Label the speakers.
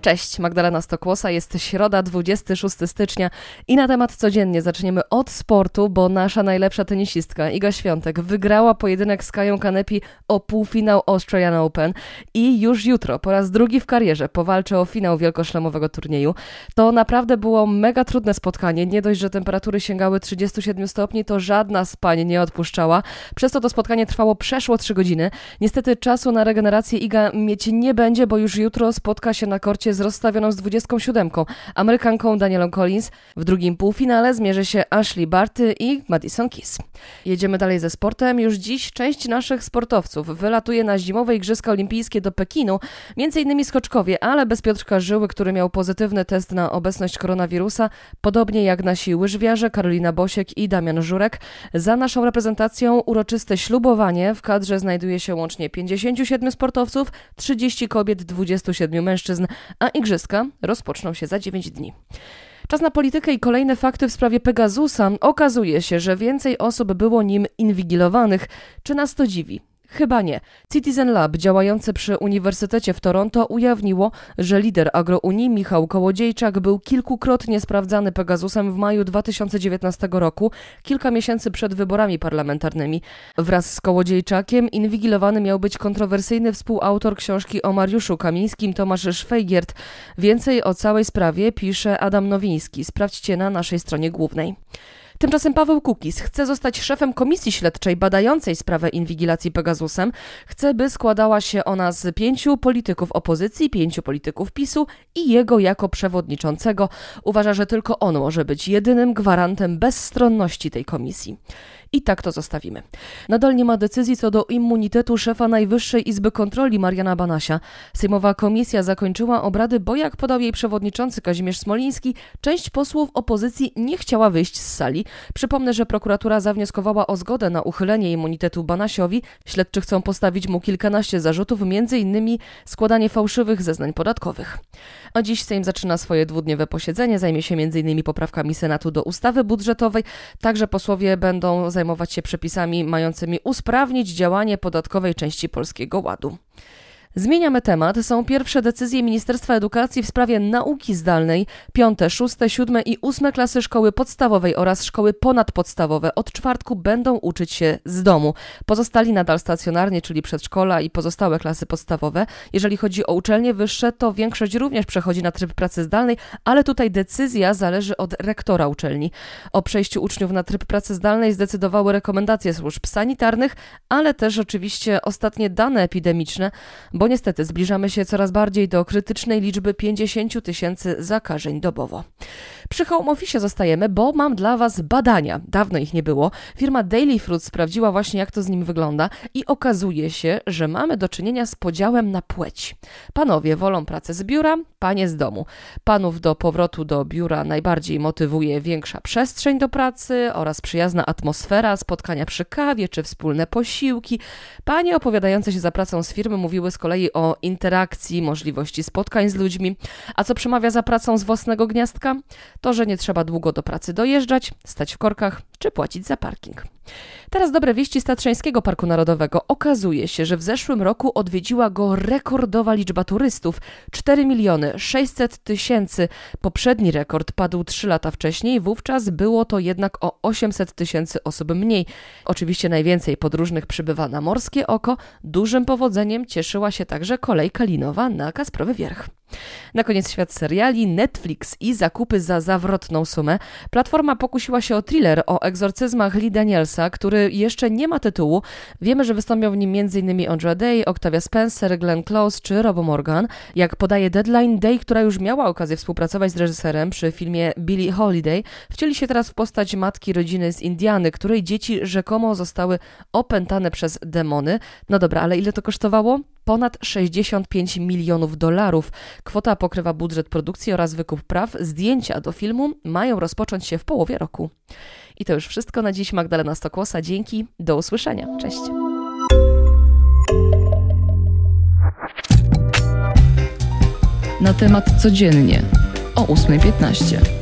Speaker 1: Cześć, Magdalena Stokłosa, jest środa 26 stycznia i na temat codziennie zaczniemy od sportu, bo nasza najlepsza tenisistka Iga Świątek wygrała pojedynek z Kają Kanepi o półfinał Australian Open i już jutro po raz drugi w karierze powalczy o finał wielkoszlemowego turnieju. To naprawdę było mega trudne spotkanie, nie dość, że temperatury sięgały 37 stopni, to żadna z pań nie odpuszczała. Przez to to spotkanie trwało przeszło 3 godziny. Niestety czasu na regenerację Iga mieć nie będzie, bo już jutro spotka się na korcie z rozstawioną z 27. Amerykanką Danielą Collins. W drugim półfinale zmierzy się Ashley Barty i Madison Keys. Jedziemy dalej ze sportem. Już dziś część naszych sportowców wylatuje na zimowe Igrzyska Olimpijskie do Pekinu, między innymi skoczkowie, ale bez Piotrka Żyły, który miał pozytywny test na obecność koronawirusa, podobnie jak nasi łyżwiarze Karolina Bosiek i Damian Żurek. Za naszą reprezentacją uroczyste ślubowanie. W kadrze znajduje się łącznie 57 sportowców, 30 kobiet, 27 mężczyzn, a igrzyska rozpoczną się za 9 dni. Czas na politykę i kolejne fakty w sprawie Pegasusa. Okazuje się, że więcej osób było nim inwigilowanych. Czy nas to dziwi? Chyba nie. Citizen Lab, działające przy Uniwersytecie w Toronto, ujawniło, że lider agrounii Michał Kołodziejczak był kilkukrotnie sprawdzany Pegasusem w maju 2019 roku, kilka miesięcy przed wyborami parlamentarnymi. Wraz z Kołodziejczakiem inwigilowany miał być kontrowersyjny współautor książki o Mariuszu Kamińskim Tomasz Szwejgiert. Więcej o całej sprawie pisze Adam Nowiński. Sprawdźcie na naszej stronie głównej. Tymczasem Paweł Kukis chce zostać szefem komisji śledczej badającej sprawę inwigilacji Pegasusem. Chce, by składała się ona z pięciu polityków opozycji, pięciu polityków PiSu i jego jako przewodniczącego. Uważa, że tylko on może być jedynym gwarantem bezstronności tej komisji. I tak to zostawimy. Nadal nie ma decyzji co do immunitetu szefa Najwyższej Izby Kontroli Mariana Banasia. Sejmowa komisja zakończyła obrady, bo jak podał jej przewodniczący Kazimierz Smoliński, część posłów opozycji nie chciała wyjść z sali. Przypomnę, że prokuratura zawnioskowała o zgodę na uchylenie immunitetu Banasiowi. Śledczy chcą postawić mu kilkanaście zarzutów, m.in. składanie fałszywych zeznań podatkowych. A dziś Sejm zaczyna swoje dwudniowe posiedzenie, zajmie się m.in. poprawkami Senatu do ustawy budżetowej. Także posłowie będą zajmować się przepisami mającymi usprawnić działanie podatkowej części Polskiego Ładu. Zmieniamy temat. Są pierwsze decyzje Ministerstwa Edukacji w sprawie nauki zdalnej. Piąte, szóste, siódme i ósme klasy szkoły podstawowej oraz szkoły ponadpodstawowe od czwartku będą uczyć się z domu. Pozostali nadal stacjonarnie, czyli przedszkola i pozostałe klasy podstawowe. Jeżeli chodzi o uczelnie wyższe, to większość również przechodzi na tryb pracy zdalnej, ale tutaj decyzja zależy od rektora uczelni. O przejściu uczniów na tryb pracy zdalnej zdecydowały rekomendacje służb sanitarnych, ale też oczywiście ostatnie dane epidemiczne, bo niestety zbliżamy się coraz bardziej do krytycznej liczby 50 tysięcy zakażeń dobowo. Przy home office zostajemy, bo mam dla Was badania. Dawno ich nie było. Firma Daily Fruit sprawdziła właśnie, jak to z nim wygląda i okazuje się, że mamy do czynienia z podziałem na płeć. Panowie wolą pracę z biura, panie z domu. Panów do powrotu do biura najbardziej motywuje większa przestrzeń do pracy oraz przyjazna atmosfera, spotkania przy kawie czy wspólne posiłki. Panie opowiadające się za pracą z firmy mówiły z kolei o interakcji, możliwości spotkań z ludźmi. A co przemawia za pracą z własnego gniazdka? To, że nie trzeba długo do pracy dojeżdżać, stać w korkach czy płacić za parking. Teraz dobre wieści z Tatrzańskiego Parku Narodowego. Okazuje się, że w zeszłym roku odwiedziła go rekordowa liczba turystów 4 miliony 600 tysięcy. Poprzedni rekord padł 3 lata wcześniej, wówczas było to jednak o 800 tysięcy osób mniej. Oczywiście najwięcej podróżnych przybywa na Morskie Oko. Dużym powodzeniem cieszyła się także kolej Kalinowa na Kasprowy Wierch. Na koniec świat seriali, Netflix i zakupy za zawrotną sumę. Platforma pokusiła się o thriller o egzorcyzmach Lee Danielsa, który jeszcze nie ma tytułu. Wiemy, że wystąpią w nim m.in. Andra Day, Octavia Spencer, Glenn Close czy Robo Morgan. Jak podaje Deadline, Day, która już miała okazję współpracować z reżyserem przy filmie Billie Holiday, wcieli się teraz w postać matki rodziny z Indiany, której dzieci rzekomo zostały opętane przez demony. No dobra, ale ile to kosztowało? Ponad 65 milionów dolarów. Kwota pokrywa budżet produkcji oraz wykup praw. Zdjęcia do filmu mają rozpocząć się w połowie roku. I to już wszystko na dziś. Magdalena Stokłosa. Dzięki. Do usłyszenia. Cześć.
Speaker 2: Na temat codziennie o 8.15.